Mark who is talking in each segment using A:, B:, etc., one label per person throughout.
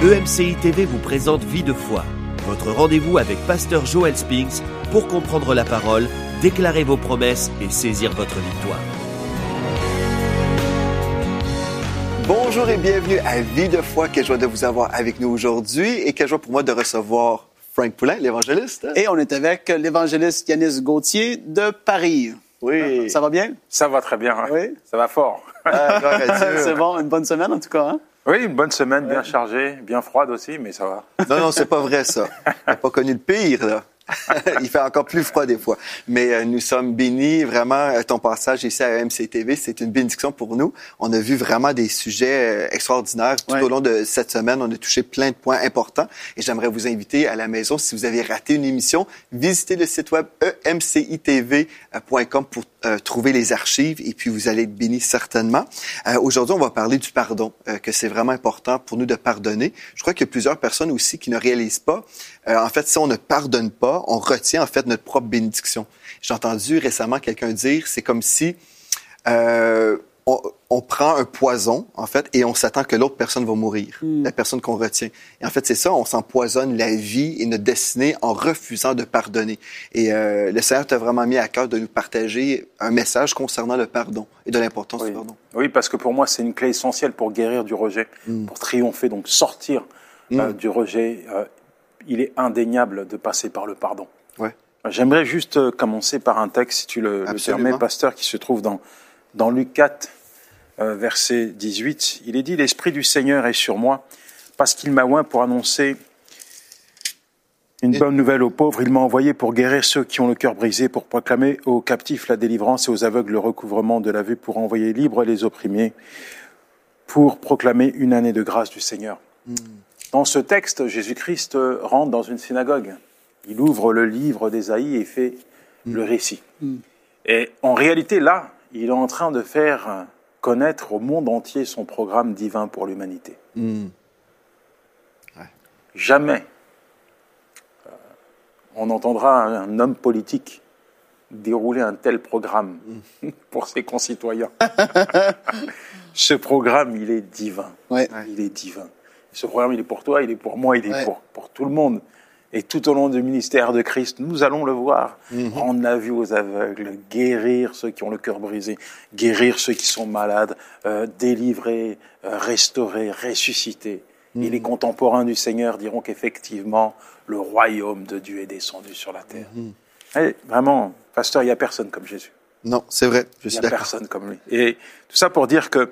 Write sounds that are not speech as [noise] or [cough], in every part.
A: EMCI TV vous présente Vie de foi, votre rendez-vous avec Pasteur Joel Spinks pour comprendre la parole, déclarer vos promesses et saisir votre victoire.
B: Bonjour et bienvenue à Vie de foi. Quelle joie de vous avoir avec nous aujourd'hui et quelle joie pour moi de recevoir Frank Poulain, l'évangéliste.
C: Et on est avec l'évangéliste Yanis Gauthier de Paris.
B: Oui.
C: Ça va bien?
D: Ça va très bien.
C: Oui.
D: Ça va fort.
B: Ah. [laughs]
C: C'est bon, une bonne semaine en tout cas. Hein?
D: Oui, une bonne semaine, bien chargée, bien froide aussi, mais ça va.
B: Non, non, c'est pas vrai ça. On n'a pas connu le pire, là. [laughs] Il fait encore plus froid des fois. Mais euh, nous sommes bénis. Vraiment, euh, ton passage ici à MCTV, c'est une bénédiction pour nous. On a vu vraiment des sujets euh, extraordinaires tout
C: Ouais.
B: au long de cette semaine. On a touché plein de points importants. Et j'aimerais vous inviter à la maison, si vous avez raté une émission, visitez le site web emcitv.com pour euh, trouver les archives et puis vous allez être bénis certainement. Euh, Aujourd'hui, on va parler du pardon, euh, que c'est vraiment important pour nous de pardonner. Je crois qu'il y a plusieurs personnes aussi qui ne réalisent pas. Euh, en fait, si on ne pardonne pas, on retient en fait notre propre bénédiction. J'ai entendu récemment quelqu'un dire, c'est comme si euh, on, on prend un poison, en fait, et on s'attend que l'autre personne va mourir, la personne qu'on retient. Et en fait, c'est ça, on s'empoisonne la vie et notre destinée en refusant de pardonner. Et euh, le Seigneur t'a vraiment mis à cœur de nous partager un message concernant le pardon et de l'importance
D: Oui.
B: du pardon.
D: Oui, parce que pour moi, c'est une clé essentielle pour guérir du rejet, pour triompher, donc sortir euh, du rejet. Euh, il est indéniable de passer par le pardon.
B: Ouais.
D: J'aimerais juste commencer par un texte, si tu le, le permets, pasteur, qui se trouve dans, dans Luc 4, euh, verset 18. Il est dit, L'Esprit du Seigneur est sur moi, parce qu'il m'a oint pour annoncer une bonne nouvelle aux pauvres. Il m'a envoyé pour guérir ceux qui ont le cœur brisé, pour proclamer aux captifs la délivrance et aux aveugles le recouvrement de la vue, pour envoyer libres les opprimés, pour proclamer une année de grâce du Seigneur. Dans ce texte, Jésus-Christ euh, rentre dans une synagogue. Il ouvre le livre d'Ésaïe et fait le récit. Et en réalité, là, il est en train de faire euh, connaître au monde entier son programme divin pour l'humanité.
B: Mm.
D: Jamais euh, on entendra un homme politique dérouler un tel programme [laughs] pour ses concitoyens. [laughs] Ce programme, il est divin.
C: Ouais.
D: Il est divin. Ce programme, il est pour toi, il est pour moi, il est
C: Ouais.
D: pour, pour tout le monde. Et tout au long du ministère de Christ, nous allons le voir.
C: Mhm.
D: Rendre la vue aux aveugles, guérir ceux qui ont le cœur brisé, guérir ceux qui sont malades, euh, délivrer, euh, restaurer, ressusciter.
C: Mhm.
D: Et les contemporains du Seigneur diront qu'effectivement, le royaume de Dieu est descendu sur la terre.
C: Mhm.
D: Eh, vraiment, pasteur, il n'y a personne comme Jésus.
B: Non, c'est vrai, je
D: Il
B: suis
D: n'y a
B: d'accord.
D: personne comme lui. Et tout ça pour dire que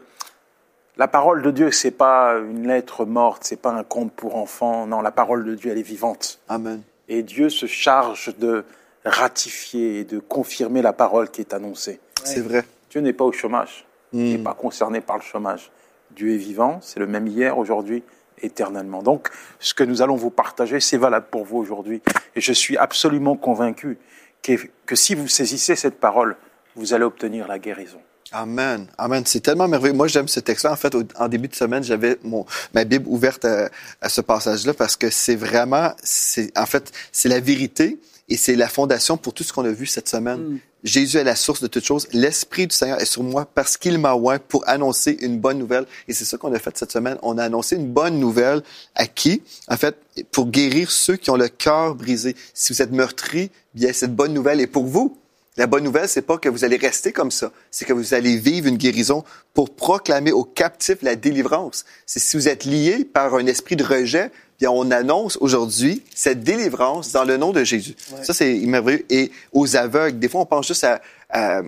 D: la parole de Dieu, c'est pas une lettre morte, c'est pas un conte pour enfants. Non, la parole de Dieu, elle est vivante.
B: Amen.
D: Et Dieu se charge de ratifier et de confirmer la parole qui est annoncée.
B: C'est vrai.
D: Dieu n'est pas au chômage, il
B: Mm.
D: n'est pas concerné par le chômage. Dieu est vivant, c'est le même hier, aujourd'hui, éternellement. Donc, ce que nous allons vous partager, c'est valable pour vous aujourd'hui. Et je suis absolument convaincu que, que si vous saisissez cette parole, vous allez obtenir la guérison.
B: Amen. Amen. C'est tellement merveilleux. Moi, j'aime ce texte-là. En fait, au- en début de semaine, j'avais mon, ma Bible ouverte à, à ce passage-là parce que c'est vraiment, c'est, en fait, c'est la vérité et c'est la fondation pour tout ce qu'on a vu cette semaine. Jésus est la source de toutes choses. L'Esprit du Seigneur est sur moi parce qu'il m'a oint pour annoncer une bonne nouvelle. Et c'est ça qu'on a fait cette semaine. On a annoncé une bonne nouvelle à qui? En fait, pour guérir ceux qui ont le cœur brisé. Si vous êtes meurtri, bien, cette bonne nouvelle est pour vous. La bonne nouvelle, c'est pas que vous allez rester comme ça, c'est que vous allez vivre une guérison pour proclamer aux captifs la délivrance. C'est si vous êtes lié par un esprit de rejet, bien on annonce aujourd'hui cette délivrance dans le nom de Jésus. Ça c'est merveilleux. Et aux aveugles, des fois on pense juste à,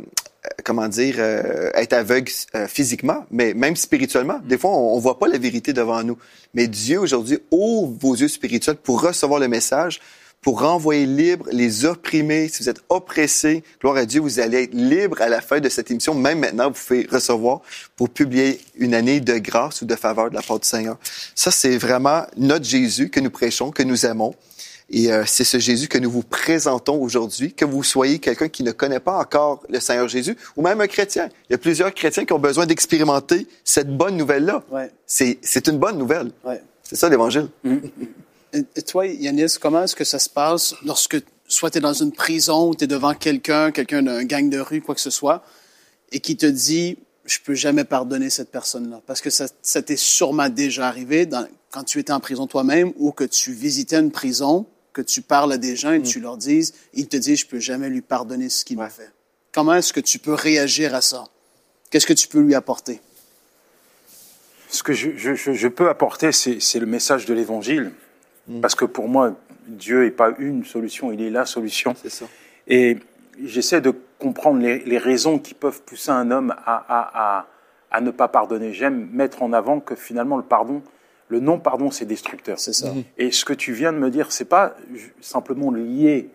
B: comment dire euh, être aveugle euh, physiquement, mais même spirituellement. Des fois on, on voit pas la vérité devant nous. Mais Dieu aujourd'hui ouvre vos yeux spirituels pour recevoir le message pour renvoyer libre les opprimés. Si vous êtes oppressés, gloire à Dieu, vous allez être libre à la fin de cette émission. Même maintenant, vous pouvez recevoir pour publier une année de grâce ou de faveur de la part du Seigneur. Ça, c'est vraiment notre Jésus que nous prêchons, que nous aimons. Et euh, c'est ce Jésus que nous vous présentons aujourd'hui, que vous soyez quelqu'un qui ne connaît pas encore le Seigneur Jésus, ou même un chrétien. Il y a plusieurs chrétiens qui ont besoin d'expérimenter cette bonne nouvelle-là.
C: Ouais.
B: C'est une bonne nouvelle.
C: Ouais.
B: C'est ça l'Évangile.
C: Et, et toi, Yanis, comment est-ce que ça se passe lorsque soit tu es dans une prison ou tu es devant quelqu'un, quelqu'un d'un gang de rue, quoi que ce soit, et qui te dit je peux jamais pardonner cette personne-là parce que ça, ça t'est sûrement déjà arrivé. Dans, quand tu étais en prison toi-même ou que tu visitais une prison, que tu parles à des gens et tu leur dises, ils te disent, je peux jamais lui pardonner ce qu'il m'a fait. Comment est-ce que tu peux réagir à ça? Qu'est-ce que tu peux lui apporter?
D: Ce que je, je- je- je peux apporter, c'est le message de l'Évangile. Parce que pour moi, Dieu n'est pas une solution, il est la solution.
B: C'est ça.
D: Et j'essaie de comprendre les, les raisons qui peuvent pousser un homme à, à- à- à ne pas pardonner. J'aime mettre en avant que finalement le pardon, le non-pardon, c'est destructeur.
C: C'est ça.
D: Et ce que tu viens de me dire, c'est pas simplement lié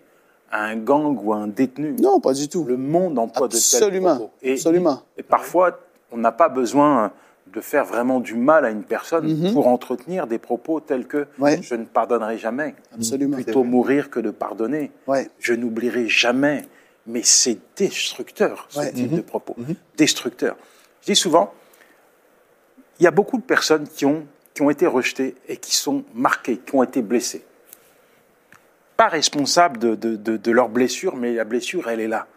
D: à un gang ou à un détenu.
C: Non, pas du tout.
D: Le monde emploie de tels
C: Absolument.
D: propos. Et,
C: Absolument.
D: et parfois, on n'a pas besoin de faire vraiment du mal à une personne pour entretenir des propos tels que
C: Mhm. Ouais.
D: je ne pardonnerai jamais.
C: Absolument.
D: Plutôt mourir que de pardonner.
C: Ouais.
D: Je n'oublierai jamais. Mais c'est destructeur, ce
C: Ouais.
D: type de propos. Destructeur. Je dis souvent, il y a beaucoup de personnes qui ont, qui ont été rejetées et qui sont marquées, qui ont été blessées. Pas responsables de, de, de, de leur blessure, mais la blessure, elle est là.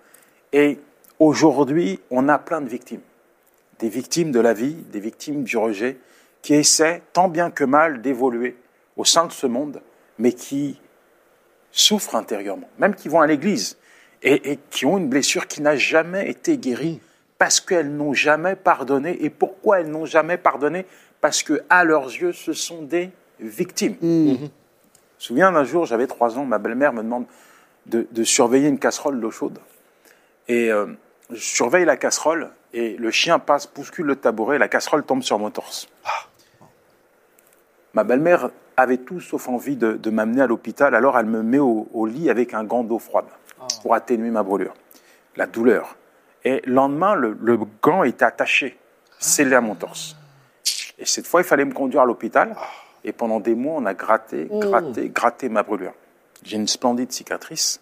D: Et aujourd'hui, on a plein de victimes. Des victimes de la vie, des victimes du rejet, qui essaient tant bien que mal d'évoluer au sein de ce monde, mais qui souffrent intérieurement, même qui vont à l'église et, et qui ont une blessure qui n'a jamais été guérie parce qu'elles n'ont jamais pardonné. Et pourquoi elles n'ont jamais pardonné? Parce que à leurs yeux, ce sont des victimes. Je me souviens d'un jour, j'avais trois ans, ma belle-mère me demande de, de surveiller une casserole d'eau chaude. Et euh, je surveille la casserole et le chien passe, bouscule le tabouret, la casserole tombe sur mon torse. Ma belle-mère avait tout sauf envie de, de m'amener à l'hôpital, alors elle me met au, au lit avec un gant d'eau froide pour atténuer ma brûlure, la douleur. Et le lendemain, le, le gant était attaché, scellé à mon torse. Et cette fois, il fallait me conduire à l'hôpital. Et pendant des mois, on a gratté, gratté, gratté ma brûlure. J'ai une splendide cicatrice.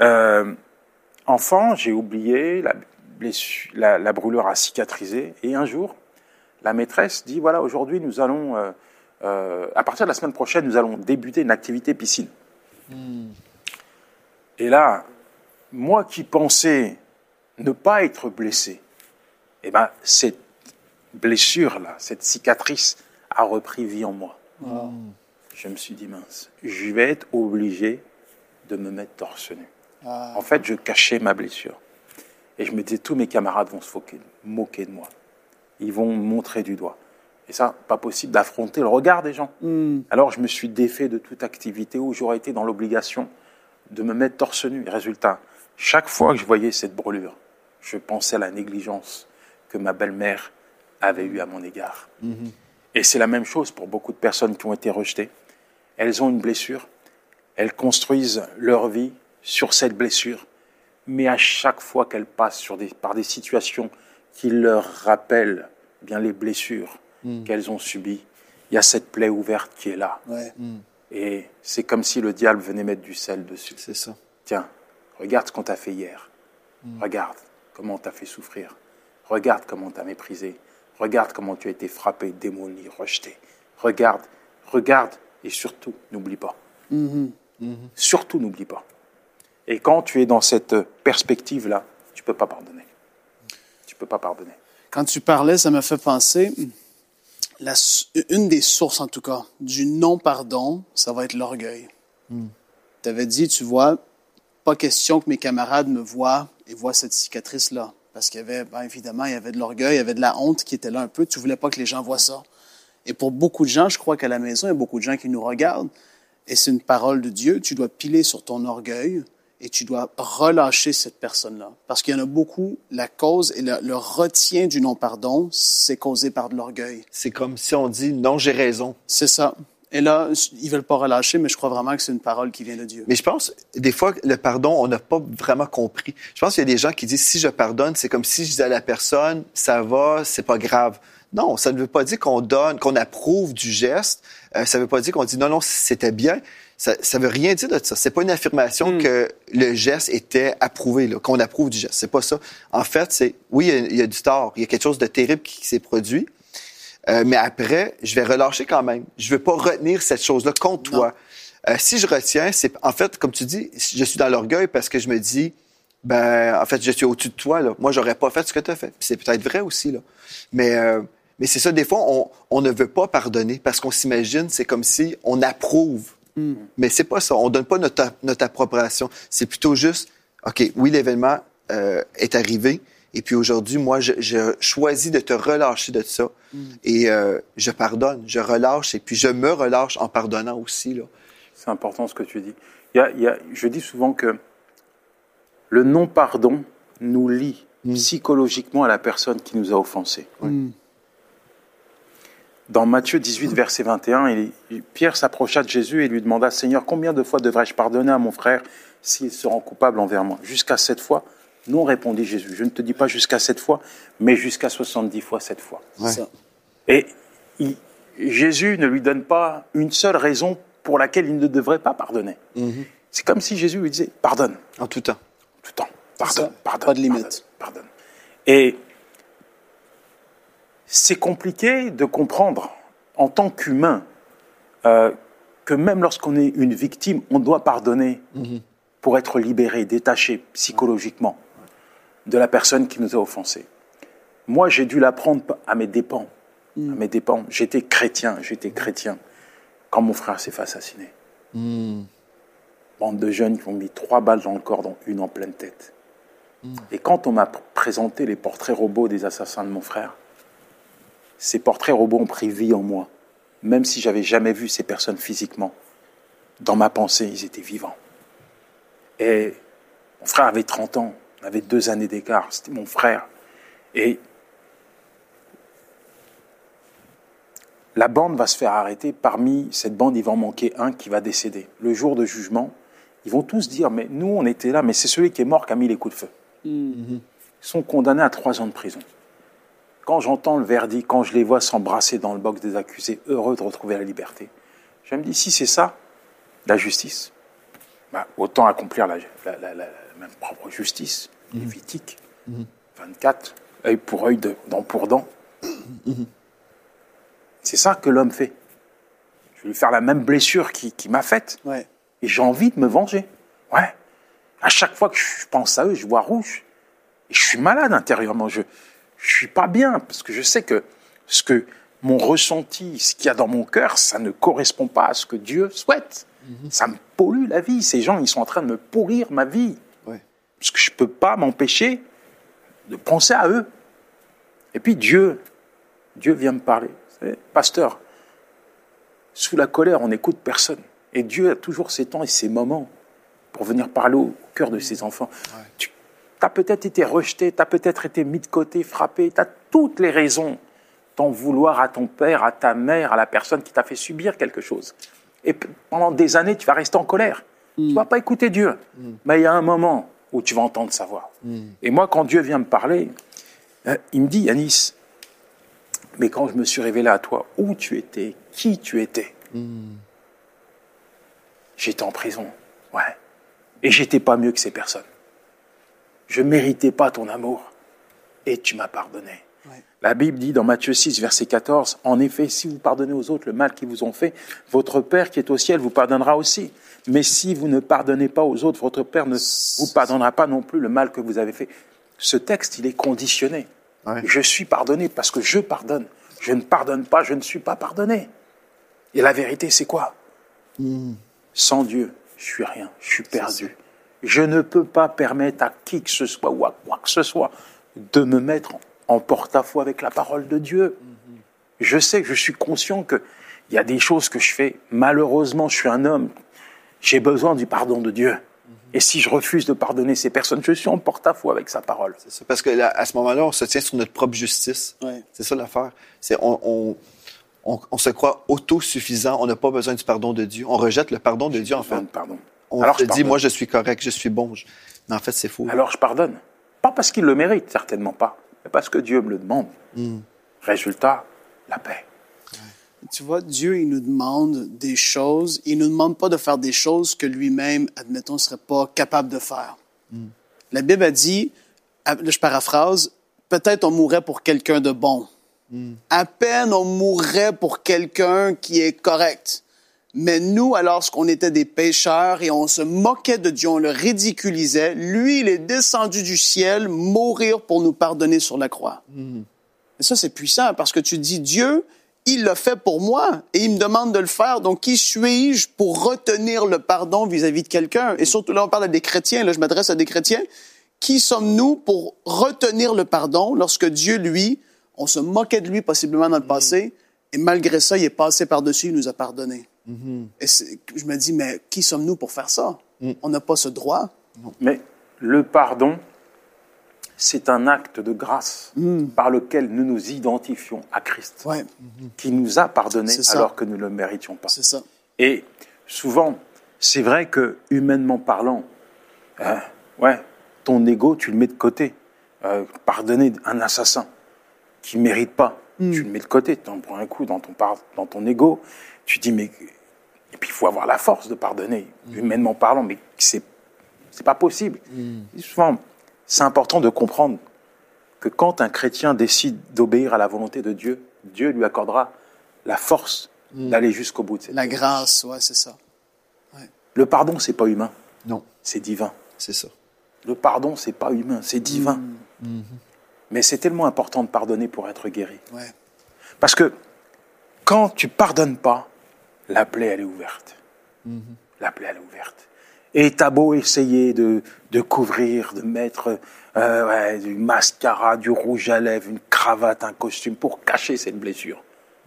D: Euh, enfant, j'ai oublié, la, blessure- la, la brûlure a cicatrisé. Et un jour, la maîtresse dit, voilà, aujourd'hui, nous allons, euh, euh, à partir de la semaine prochaine, nous allons débuter une activité piscine. Et là, moi qui pensais ne pas être blessé, eh ben, cette blessure-là, cette cicatrice a repris vie en moi. Je me suis dit, mince, je vais être obligé de me mettre torse nu. En fait, je cachais ma blessure. Et je me disais, tous mes camarades vont se moquer de moi. Ils vont me montrer du doigt. Et ça, pas possible d'affronter le regard des gens. Alors, je me suis défait de toute activité où j'aurais été dans l'obligation de me mettre torse nu. Et résultat, chaque fois que je voyais cette brûlure, je pensais à la négligence que ma belle-mère avait eue à mon égard. Et c'est la même chose pour beaucoup de personnes qui ont été rejetées. Elles ont une blessure, elles construisent leur vie sur cette blessure, mais à chaque fois qu'elles passent sur des- par des situations qui leur rappellent bien les blessures qu'elles ont subies, il y a cette plaie ouverte qui est là.
C: Ouais.
D: Et c'est comme si le diable venait mettre du sel dessus.
B: C'est ça.
D: Tiens, regarde ce qu'on t'a fait hier. Regarde comment on t'a fait souffrir. Regarde comment on t'a méprisé. Regarde comment tu as été frappé, démoli, rejeté. Regarde, regarde et surtout, n'oublie pas. Surtout, n'oublie pas. Et quand tu es dans cette perspective-là, tu peux pas pardonner. Tu peux pas pardonner.
C: Quand tu parlais, ça m'a fait penser, la, une des sources en tout cas du non-pardon, ça va être l'orgueil. Tu avais dit, tu vois, pas question que mes camarades me voient et voient cette cicatrice-là. Parce qu'il y avait, ben, évidemment, il y avait de l'orgueil, il y avait de la honte qui était là un peu. Tu voulais pas que les gens voient ça. Et pour beaucoup de gens, je crois qu'à la maison, il y a beaucoup de gens qui nous regardent. Et c'est une parole de Dieu. Tu dois piler sur ton orgueil et tu dois relâcher cette personne-là. Parce qu'il y en a beaucoup, la cause et le, le retien du non-pardon, c'est causé par de l'orgueil.
B: C'est comme si on dit non, j'ai raison.
C: C'est ça. Et là, ils veulent pas relâcher, mais je crois vraiment que c'est une parole qui vient de Dieu.
B: Mais je pense, des fois, le pardon, on n'a pas vraiment compris. Je pense qu'il y a des gens qui disent, si je pardonne, c'est comme si je disais à la personne, ça va, c'est pas grave. Non, ça ne veut pas dire qu'on donne, qu'on approuve du geste. Euh, ça ne veut pas dire qu'on dit, non, non, c'était bien. Ça, ça veut rien dire de ça. C'est pas une affirmation que le geste était approuvé, qu'on approuve du geste. C'est pas ça. En fait, c'est, oui, il y, a, il y a du tort. Il y a quelque chose de terrible qui s'est produit. Euh, mais après, je vais relâcher quand même. Je veux pas retenir cette chose-là contre
C: Non.
B: toi. Euh, si je retiens, c'est en fait, comme tu dis, je suis dans l'orgueil parce que je me dis, ben, en fait, je suis au-dessus de toi. Là. Moi, j'aurais pas fait ce que tu as fait. C'est peut-être vrai aussi, là. Mais, euh, Mais c'est ça, des fois, on, on ne veut pas pardonner parce qu'on s'imagine, c'est comme si on approuve. Mais c'est pas ça. On donne pas notre, notre appropriation. C'est plutôt juste, OK, oui, l'événement euh, est arrivé. Et puis aujourd'hui, moi, je, je choisis de te relâcher de ça. Et euh, je pardonne, je relâche. Et puis je me relâche en pardonnant aussi. Là.
D: C'est important ce que tu dis. Il y a- il y a- je dis souvent que le non-pardon nous lie psychologiquement à la personne qui nous a offensés. Dans Matthieu 18, verset 21, il- il- Pierre s'approcha de Jésus et lui demanda, Seigneur, combien de fois devrais-je pardonner à mon frère s'il se rend coupable envers moi? Jusqu'à sept fois Non, répondit Jésus. Je ne te dis pas jusqu'à sept fois, mais jusqu'à 70 fois sept fois.
B: Ouais.
C: Ça.
D: Et il- Jésus ne lui donne pas une seule raison pour laquelle il ne devrait pas pardonner. C'est comme si Jésus lui disait pardonne
B: En tout temps.
D: tout le temps, pardonne, pardonne,
C: Pas de limite.
D: pardonne, pardonne. Et c'est compliqué de comprendre en tant qu'humain euh, que même lorsqu'on est une victime, on doit pardonner pour être libéré, détaché psychologiquement de la personne qui nous a offensés. Moi, j'ai dû l'apprendre à mes dépens. À mes dépens. J'étais chrétien, j'étais chrétien quand mon frère s'est fait assassiner. Bande de jeunes qui ont mis trois balles dans le corps, dont une en pleine tête. Et quand on m'a pr- présenté les portraits robots des assassins de mon frère, ces portraits robots ont pris vie en moi. Même si j'avais jamais vu ces personnes physiquement, dans ma pensée, ils étaient vivants. Et mon frère avait 30 ans, on avait deux années d'écart, c'était mon frère. Et la bande va se faire arrêter. Parmi cette bande, il va en manquer un qui va décéder. Le jour de jugement, ils vont tous dire, mais nous, on était là, mais c'est celui qui est mort qui a mis les coups de feu. Ils sont condamnés à trois ans de prison. Quand j'entends le verdict, quand je les vois s'embrasser dans le box des accusés, heureux de retrouver la liberté, je me dis, si c'est ça, la justice, bah, autant accomplir la, la- la- la- la même propre justice, lévitique. 24, œil pour œil, de- dent pour dent. C'est ça que l'homme fait. Je vais lui faire la même blessure qui, qui m'a faite.
C: Ouais.
D: Et j'ai envie de me venger. Ouais. À chaque fois que je pense à eux, je vois rouge. Et je suis malade intérieurement. Je je suis pas bien parce que je sais que ce que mon ressenti, ce qu'il y a dans mon cœur, ça ne correspond pas à ce que Dieu souhaite. Ça me pollue la vie. Ces gens, ils sont en train de me pourrir ma vie.
B: Ouais.
D: Parce que je peux pas m'empêcher de penser à eux. Et puis Dieu, Dieu vient me parler. Vous savez, pasteur, sous la colère, on n'écoute personne. Et Dieu a toujours ses temps et ses moments pour venir parler au cœur de ses enfants. Tu as peut-être été rejeté, tu as peut-être été mis de côté, frappé, tu as toutes les raisons d'en vouloir à ton père, à ta mère, à la personne qui t'a fait subir quelque chose. Et pendant des années, tu vas rester en colère. Tu ne vas pas écouter Dieu. Mais il y a un moment où tu vas entendre sa voix. Et moi, quand Dieu vient me parler, euh, il me dit, Yanis, mais quand je me suis révélé à toi, où tu étais, qui tu étais, j'étais en prison. Ouais. Et j'étais pas mieux que ces personnes. Je méritais pas ton amour. Et tu m'as pardonné.
C: Ouais.
D: La Bible dit dans Matthieu 6, verset 14, En effet, si vous pardonnez aux autres le mal qu'ils vous ont fait, votre Père qui est au ciel vous pardonnera aussi. Mais si vous ne pardonnez pas aux autres, votre Père ne vous pardonnera pas non plus le mal que vous avez fait. Ce texte, il est conditionné.
B: Ouais.
D: Je suis pardonné parce que je pardonne. Je ne pardonne pas, je ne suis pas pardonné. Et la vérité, c'est quoi? Sans Dieu, je suis rien, je suis perdu. Je ne peux pas permettre à qui que ce soit ou à quoi que ce soit de me mettre en porte-à-faux avec la parole de Dieu. Je sais que je suis conscient qu'il y a des choses que je fais. Malheureusement, je suis un homme. J'ai besoin du pardon de Dieu. Et si je refuse de pardonner ces personnes, je suis en porte-à-faux avec sa parole.
B: C'est ça. Parce que là, à ce moment-là, on se tient sur notre propre justice. C'est ça l'affaire. C'est on, on, on, on se croit autosuffisant. On n'a pas besoin du pardon de Dieu. On rejette le pardon de Dieu, en fait.
D: Pardon.
B: On
D: Alors
B: se
D: je
B: dit,
D: pardonne.
B: moi, je suis correct, je suis bon. Je- Mais en fait, c'est faux.
D: Alors je pardonne. Pas parce qu'il le mérite, certainement pas, mais parce que Dieu me le demande. Résultat, la paix.
C: Tu vois, Dieu, il nous demande des choses. Il nous demande pas de faire des choses que lui-même, admettons, serait pas capable de faire. La Bible a dit, je paraphrase, peut-être on mourrait pour quelqu'un de bon. À peine on mourrait pour quelqu'un qui est correct. Mais nous, alors qu'on était des pécheurs et on se moquait de Dieu, on le ridiculisait, lui, il est descendu du ciel mourir pour nous pardonner sur la croix. Et ça, c'est puissant parce que tu dis, Dieu, il l'a fait pour moi et il me demande de le faire. Donc, qui suis-je pour retenir le pardon vis-à-vis de quelqu'un? Et surtout, là, on parle à des chrétiens, là, je m'adresse à des chrétiens. Qui sommes-nous pour retenir le pardon lorsque Dieu, lui, on se moquait de lui possiblement dans le passé, et malgré ça, il est passé par-dessus, il nous a pardonné. Et je me dis, mais qui sommes-nous pour faire ça? On n'a pas ce droit.
D: Mais le pardon, c'est un acte de grâce par lequel nous nous identifions à Christ,
C: Ouais,
D: qui nous a pardonné alors que nous ne le méritions pas.
C: c'est ça.
D: Et souvent, c'est vrai que, humainement parlant, euh, ouais, ton ego, tu le mets de côté. Euh, pardonner un assassin qui ne mérite pas, tu le mets de côté, tu en prends un coup dans ton, par- dans ton ego, tu dis, mais. Et puis, il faut avoir la force de pardonner, humainement parlant, mais c'est, c'est pas possible. Et souvent, c'est important de comprendre que quand un chrétien décide d'obéir à la volonté de Dieu, Dieu lui accordera la force d'aller jusqu'au bout de cette
C: La grâce, ouais, c'est ça.
D: le pardon, c'est pas humain,
B: Non,
D: c'est divin.
B: c'est ça.
D: Le pardon, c'est pas humain, c'est divin. Mais c'est tellement important de pardonner pour être guéri.
C: Ouais.
D: Parce que quand tu pardonnes pas, la plaie, elle est ouverte. La plaie, elle est ouverte. Et t'as beau essayer de, de couvrir, de mettre euh, ouais, du mascara, du rouge à lèvres, une cravate, un costume pour cacher cette blessure.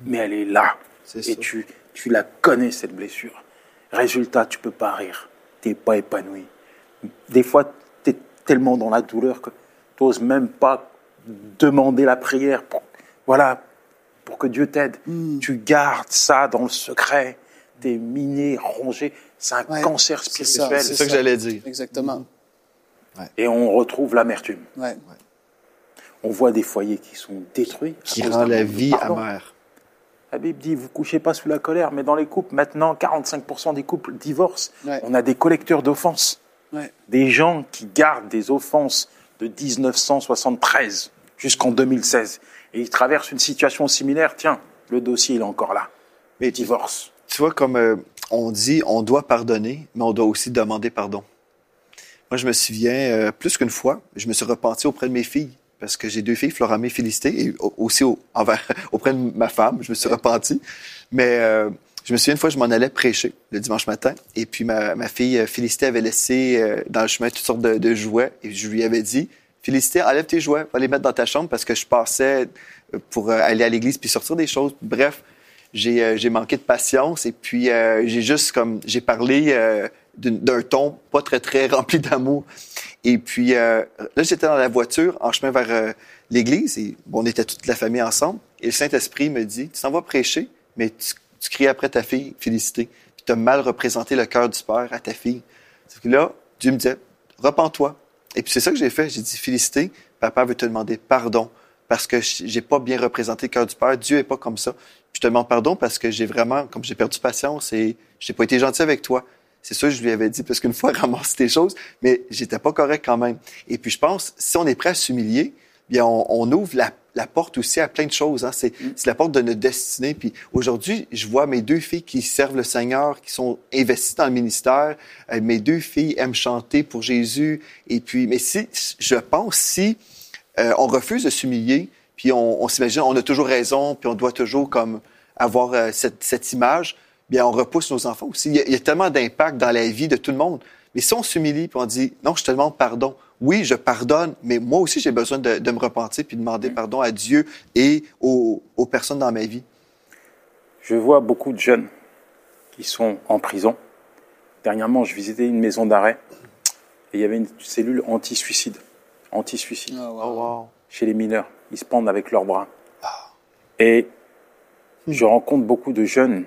D: Mais elle est là. Et tu, tu la connais, cette blessure. Résultat, tu peux pas rire. T'es pas épanoui. Des fois, tu es tellement dans la douleur que tu n'oses même pas demander la prière pour, voilà, pour que Dieu t'aide. Tu gardes ça dans le secret. Tu es miné, rongé. C'est un
C: Ouais,
D: cancer
C: c'est
D: spirituel.
C: ça,
B: C'est ça que j'allais dire.
C: Exactement.
D: Et on retrouve l'amertume.
C: Ouais.
D: On voit des foyers qui sont détruits.
B: Qui rend la vie
D: pardon.
B: amère.
D: La Bible dit, vous couchez pas sous la colère, mais dans les couples, maintenant, 45% des couples divorcent.
C: Ouais.
D: On a des collecteurs d'offenses.
C: Ouais.
D: Des gens qui gardent des offenses de 1973 jusqu'en 2016. Et ils traversent une situation similaire. Tiens, le dossier, il est encore là.
B: Mais
D: divorce.
B: Tu vois, comme euh, on dit, on doit pardonner, mais on doit aussi demander pardon. Moi, je me souviens, euh, plus qu'une fois, je me suis repenti auprès de mes filles, parce que j'ai deux filles, Floramé et Félicité, et au- aussi au- envers, [laughs] auprès de ma femme, je me suis repenti. Mais euh, je me souviens une fois, je m'en allais prêcher le dimanche matin, et puis ma, ma fille euh, Félicité avait laissé euh, dans le chemin toutes sortes de, de jouets, et je lui avais dit, Félicité, enlève tes jouets, va les mettre dans ta chambre, parce que je passais euh, pour euh, aller à l'église puis sortir des choses. Bref, j'ai euh, j'ai manqué de patience et puis euh, j'ai juste comme j'ai parlé euh, d'un ton pas très très [laughs] rempli d'amour. Et puis euh, là j'étais dans la voiture en chemin vers l'église et bon, on était toute la famille ensemble. Et le Saint Esprit me dit tu t'en vas prêcher mais tu, tu cries après ta fille félicité. Puis tu as mal représenté le cœur du père à ta fille. Que là Dieu me disait repens-toi et puis c'est ça que j'ai fait j'ai dit félicité papa veut te demander pardon parce que j'ai pas bien représenté le cœur du Père. Dieu est pas comme ça. Puis je te demande pardon parce que j'ai vraiment, comme j'ai perdu patience et j'ai pas été gentil avec toi. C'est que je lui avais dit parce qu'une fois, [laughs] ramasse tes choses, mais j'étais pas correct quand même. Et puis je pense, si on est prêt à s'humilier, bien on, on ouvre la, la porte aussi à plein de choses. Hein. C'est c'est la porte de notre destinée. Puis aujourd'hui, je vois mes deux filles qui servent le Seigneur, qui sont investies dans le ministère. Euh, mes deux filles aiment chanter pour Jésus. Et puis, mais si, je pense si euh, on refuse de s'humilier, puis on, on s'imagine, on a toujours raison, puis on doit toujours comme avoir euh, cette, cette image, bien on repousse nos enfants aussi. Il y a, il y a tellement d'impact dans la vie de tout le monde. Mais si on s'humilie, puis on dit, non, je te demande pardon. Oui, je pardonne, mais moi aussi, j'ai besoin de, de me repentir, puis demander pardon à Dieu et aux, aux personnes dans ma vie.
D: Je vois beaucoup de jeunes qui sont en prison. Dernièrement, je visitais une maison d'arrêt et il y avait une cellule anti-suicide. Anti-suicide.
C: Ah, wow.
D: chez les mineurs. Ils se pendent avec leurs bras. Et je rencontre beaucoup de jeunes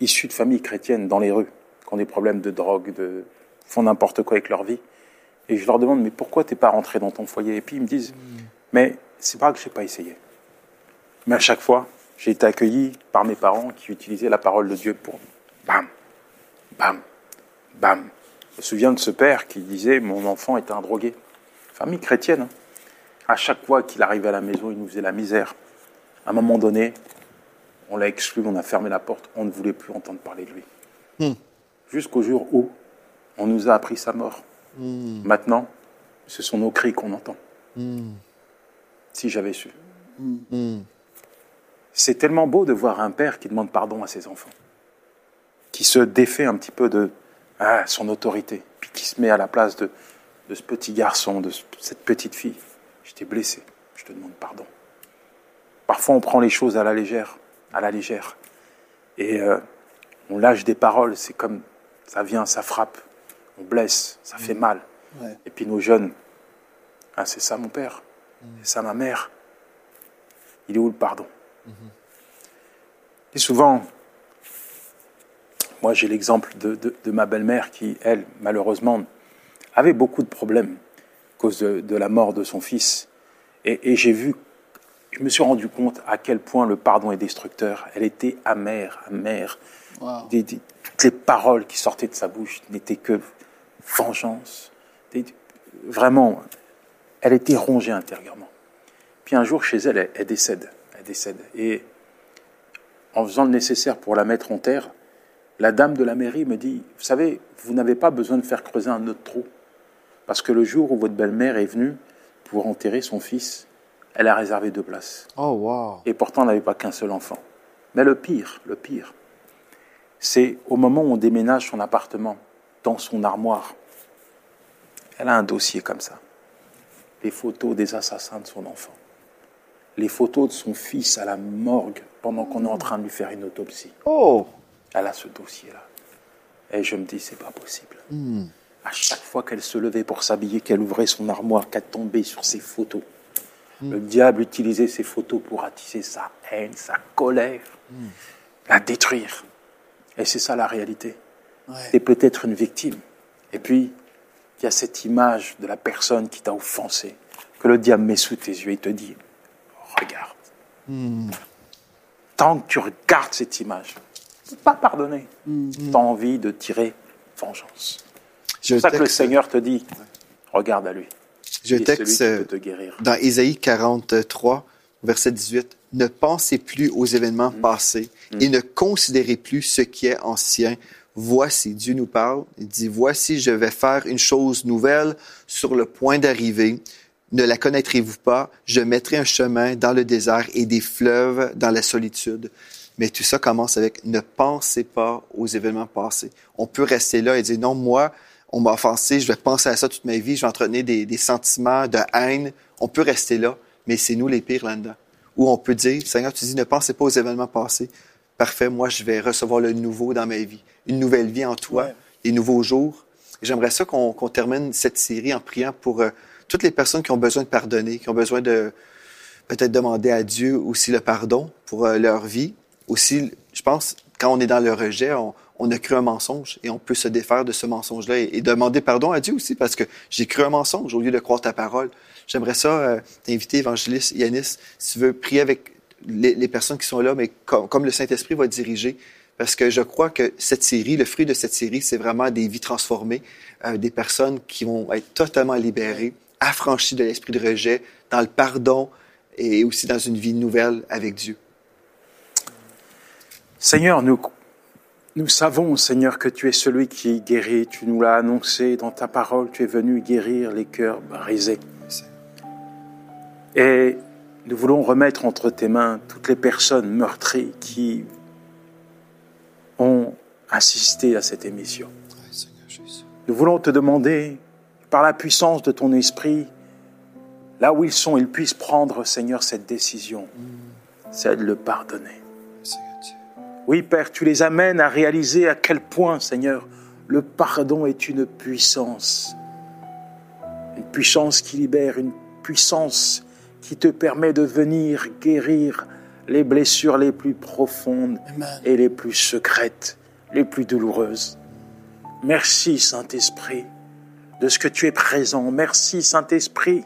D: issus de familles chrétiennes dans les rues, qui ont des problèmes de drogue, de font n'importe quoi avec leur vie. Et je leur demande, mais pourquoi t'es pas rentré dans ton foyer? Et puis ils me disent, mais c'est pas que j'ai pas essayé. Mais à chaque fois, j'ai été accueilli par mes parents qui utilisaient la parole de Dieu pour bam, bam, bam. Je me souviens de ce père qui disait, mon enfant était un drogué. Famille chrétienne. hein. À chaque fois qu'il arrivait à la maison, il nous faisait la misère. À un moment donné, on l'a exclu, on a fermé la porte, on ne voulait plus entendre parler de lui. Jusqu'au jour où on nous a appris sa mort. Maintenant, ce sont nos cris qu'on entend. Si j'avais su. C'est tellement beau de voir un père qui demande pardon à ses enfants, qui se défait un petit peu de ah, son autorité, puis qui se met à la place de, de ce petit garçon, de ce- cette petite fille. Je t'ai blessé, je te demande pardon. Parfois, on prend les choses à la légère, à la légère, et euh, on lâche des paroles. C'est comme ça vient, ça frappe, on blesse, ça fait mal.
C: Ouais.
D: Et puis nos jeunes, ah, c'est ça mon père, c'est ça ma mère. Il est où le pardon Et souvent, moi j'ai l'exemple de, de- de ma belle-mère qui, elle, malheureusement, avait beaucoup de problèmes à cause de, de la mort de son fils. Et, et j'ai vu, je me suis rendu compte à quel point le pardon est destructeur. Elle était amère, amère.
C: Wow.
D: Des- des- toutes les paroles qui sortaient de sa bouche n'étaient que vengeance. Des- vraiment, elle était rongée intérieurement. Puis un jour, chez elle, elle, elle décède. Elle décède. Et en faisant le nécessaire pour la mettre en terre, la dame de la mairie me dit, vous savez, vous n'avez pas besoin de faire creuser un autre trou. Parce que le jour où votre belle-mère est venue pour enterrer son fils, elle a réservé deux places.
B: Oh, wow.
D: Et pourtant, elle n'avait pas qu'un seul enfant. Mais le pire, le pire, c'est au moment où on déménage son appartement, dans son armoire, elle a un dossier comme ça. Les photos des assassins de son enfant. Les photos de son fils à la morgue pendant qu'on est en train de lui faire une autopsie.
B: Oh!
D: Elle a ce dossier-là. Et je me dis, c'est pas possible. À chaque fois qu'elle se levait pour s'habiller, qu'elle ouvrait son armoire, qu'elle tombait sur ses photos, le diable utilisait ces photos pour attiser sa haine, sa colère, la détruire. Et c'est ça la réalité.
C: Ouais.
D: Tu es peut-être une victime. Et puis, il y a cette image de la personne qui t'a offensé, que le diable met sous tes yeux et te dit, regarde. Tant que tu regardes cette image, tu peux pas pardonner. Tu as envie de tirer vengeance. C'est pour ça que le Seigneur te dit, regarde à lui. celui
B: texte
D: qui peut te guérir.
B: dans Ésaïe 43, verset 18. Ne pensez plus aux événements
D: Mm.
B: passés et ne considérez plus ce qui est ancien. Voici, Dieu nous parle, il dit, voici, je vais faire une chose nouvelle sur le point d'arriver. Ne la connaîtrez-vous pas? Je mettrai un chemin dans le désert et des fleuves dans la solitude. Mais tout ça commence avec ne pensez pas aux événements passés. On peut rester là et dire non, moi, on m'a offensé, je vais penser à ça toute ma vie, je vais entretenir des, des sentiments de haine. On peut rester là, mais c'est nous les pires là-dedans. Ou on peut dire, Seigneur, tu dis ne pensez pas aux événements passés. Parfait, moi, je vais recevoir le nouveau dans ma vie, une nouvelle vie en toi,
C: Ouais.
B: des nouveaux jours. J'aimerais ça qu'on termine cette série en priant pour euh, toutes les personnes qui ont besoin de pardonner, qui ont besoin de peut-être demander à Dieu aussi le pardon pour euh, leur vie. Aussi, je pense, quand on est dans le rejet, on, on a cru un mensonge et on peut se défaire de ce mensonge-là et, et demander pardon à Dieu aussi parce que j'ai cru un mensonge au lieu de croire ta parole. J'aimerais ça euh, t'inviter, évangéliste Yanis, si tu veux prier avec les, personnes qui sont là, mais comme le Saint-Esprit va diriger. Parce que je crois que cette série, le fruit de cette série, c'est vraiment des vies transformées, euh, des personnes qui vont être totalement libérées, affranchies de l'esprit de rejet, dans le pardon et aussi dans une vie nouvelle avec Dieu.
D: Seigneur, nous, nous savons, Seigneur, que tu es celui qui guérit. Tu nous l'as annoncé dans ta parole. Tu es venu guérir les cœurs brisés. Et nous voulons remettre entre tes mains toutes les personnes meurtries qui ont assisté à cette émission. Nous voulons te demander, par la puissance de ton esprit, là où ils sont, ils puissent prendre, Seigneur, cette décision, c'est de le pardonner. Oui, Père, tu les amènes à réaliser à quel point, Seigneur, le pardon est une puissance. Une puissance qui libère, une puissance qui te permet de venir guérir les blessures les plus profondes
C: Amen.
D: et les plus secrètes, les plus douloureuses. Merci, Saint-Esprit, de ce que tu es présent. Merci, Saint-Esprit,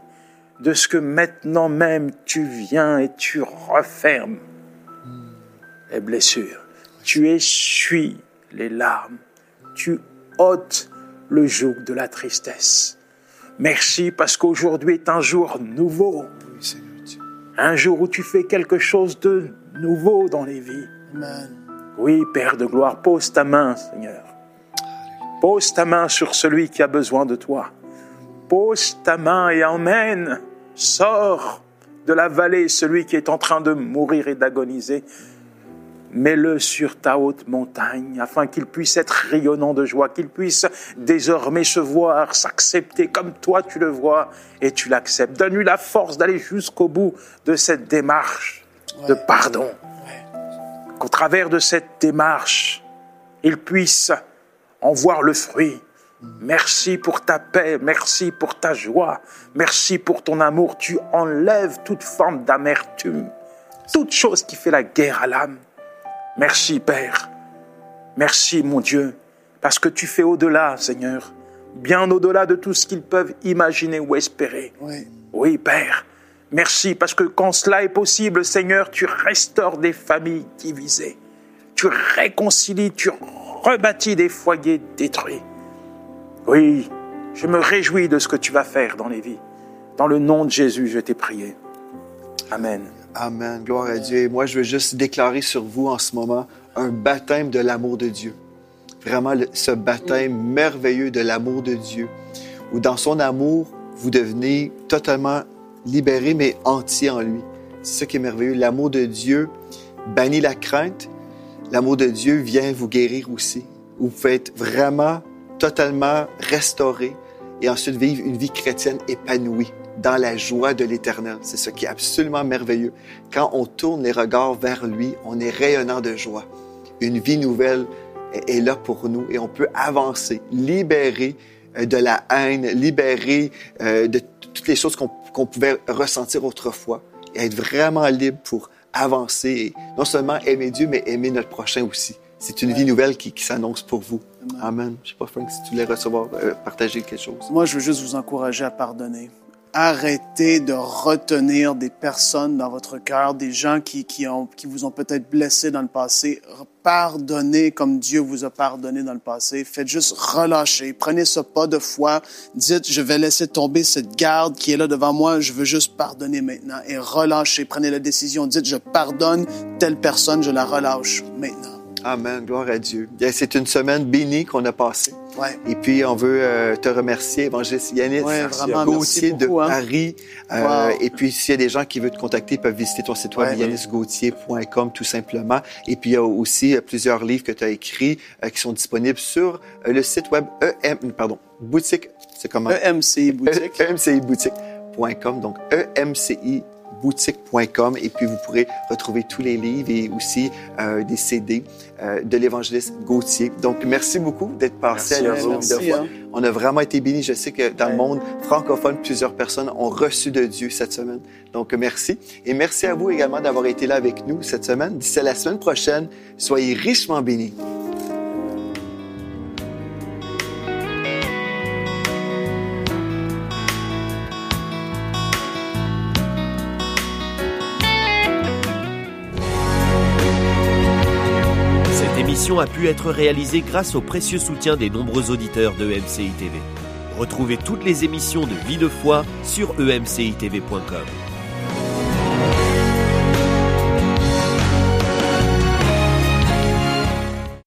D: de ce que maintenant même tu viens et tu refermes les blessures. Tu essuies les larmes. Tu ôtes le joug de la tristesse. Merci parce qu'aujourd'hui est un jour nouveau. Un jour où tu fais quelque chose de nouveau dans les vies.
C: Amen.
D: Oui, Père de gloire, pose ta main, Seigneur. Pose ta main sur celui qui a besoin de toi. Pose ta main et emmène, sors de la vallée, celui qui est en train de mourir et d'agoniser, mets-le sur ta haute montagne, afin qu'il puisse être rayonnant de joie, qu'il puisse désormais se voir, s'accepter comme toi tu le vois et tu l'acceptes. Donne-lui la force d'aller jusqu'au bout de cette démarche de pardon. Qu'au travers de cette démarche, il puisse en voir le fruit. Merci pour ta paix, merci pour ta joie, merci pour ton amour. Tu enlèves toute forme d'amertume, toute chose qui fait la guerre à l'âme. Merci Père, merci mon Dieu, parce que tu fais au-delà, Seigneur, bien au-delà de tout ce qu'ils peuvent imaginer ou espérer.
C: Oui.
D: Oui, Père, merci parce que quand cela est possible, Seigneur, tu restaures des familles divisées. Tu réconcilies, tu rebâtis des foyers détruits. Oui, je me réjouis de ce que tu vas faire dans les vies. Dans le nom de Jésus, je t'ai prié. Amen.
B: Amen. Gloire à Dieu. Et moi, je veux juste déclarer sur vous en ce moment un baptême de l'amour de Dieu. Vraiment, ce baptême merveilleux de l'amour de Dieu, où dans son amour, vous devenez totalement libéré, mais entier en lui. C'est ça qui est merveilleux. L'amour de Dieu bannit la crainte. L'amour de Dieu vient vous guérir aussi. Vous pouvez être vraiment totalement restauré et ensuite vivre une vie chrétienne épanouie dans la joie de l'éternel. C'est ce qui est absolument merveilleux. Quand on tourne les regards vers lui, on est rayonnant de joie. Une vie nouvelle est là pour nous et on peut avancer, libéré euh, de la haine, libéré euh, de toutes les choses qu'on pouvait ressentir autrefois et être vraiment libre pour avancer et non seulement aimer Dieu, mais aimer notre prochain aussi. C'est une vie nouvelle qui, qui s'annonce pour vous. Amen. Je sais pas, Frank, si tu voulais recevoir, euh, partager quelque chose.
C: Moi, je veux juste vous encourager à pardonner. Arrêtez de retenir des personnes dans votre cœur, des gens qui, qui, ont, qui vous ont peut-être blessé dans le passé. Pardonnez comme Dieu vous a pardonné dans le passé. Faites juste relâcher. Prenez ce pas de foi. Dites, je vais laisser tomber cette garde qui est là devant moi. Je veux juste pardonner maintenant et relâchez. Prenez la décision. Dites, je pardonne telle personne, je la relâche maintenant.
B: Amen. Gloire à Dieu. C'est une semaine bénie qu'on a passée.
C: Ouais.
B: Et puis, on veut euh, te remercier, évangéliste
C: Ouais, vraiment,
B: Gauthier
C: beaucoup,
B: de
C: hein.
B: Paris. Euh,
C: Wow.
B: Et puis, s'il y a des gens qui veulent te contacter, ils peuvent visiter ton site web,
C: Ouais.
B: yannisgauthier.com, tout simplement. Et puis, il y a aussi euh, plusieurs livres que tu as écrits euh, qui sont disponibles sur le site web EM, pardon, boutique, c'est comment?
C: EMC Boutique.
B: emciboutique.com, donc E emciboutique.com et puis vous pourrez retrouver tous les livres et aussi euh, des CD euh, de l'évangéliste Gauthier. Donc merci beaucoup d'être passé
D: Merci
B: à de
C: Merci,
B: foi.
C: hein.
B: On a vraiment été bénis. Je sais que dans le monde francophone, plusieurs personnes ont reçu de Dieu cette semaine. Donc merci et merci à vous également d'avoir été là avec nous cette semaine. D'ici à la semaine prochaine, soyez richement bénis.
A: A pu être réalisée grâce au précieux soutien des nombreux auditeurs de MCI TV. Retrouvez toutes les émissions de Vie de foi sur emcitv.com.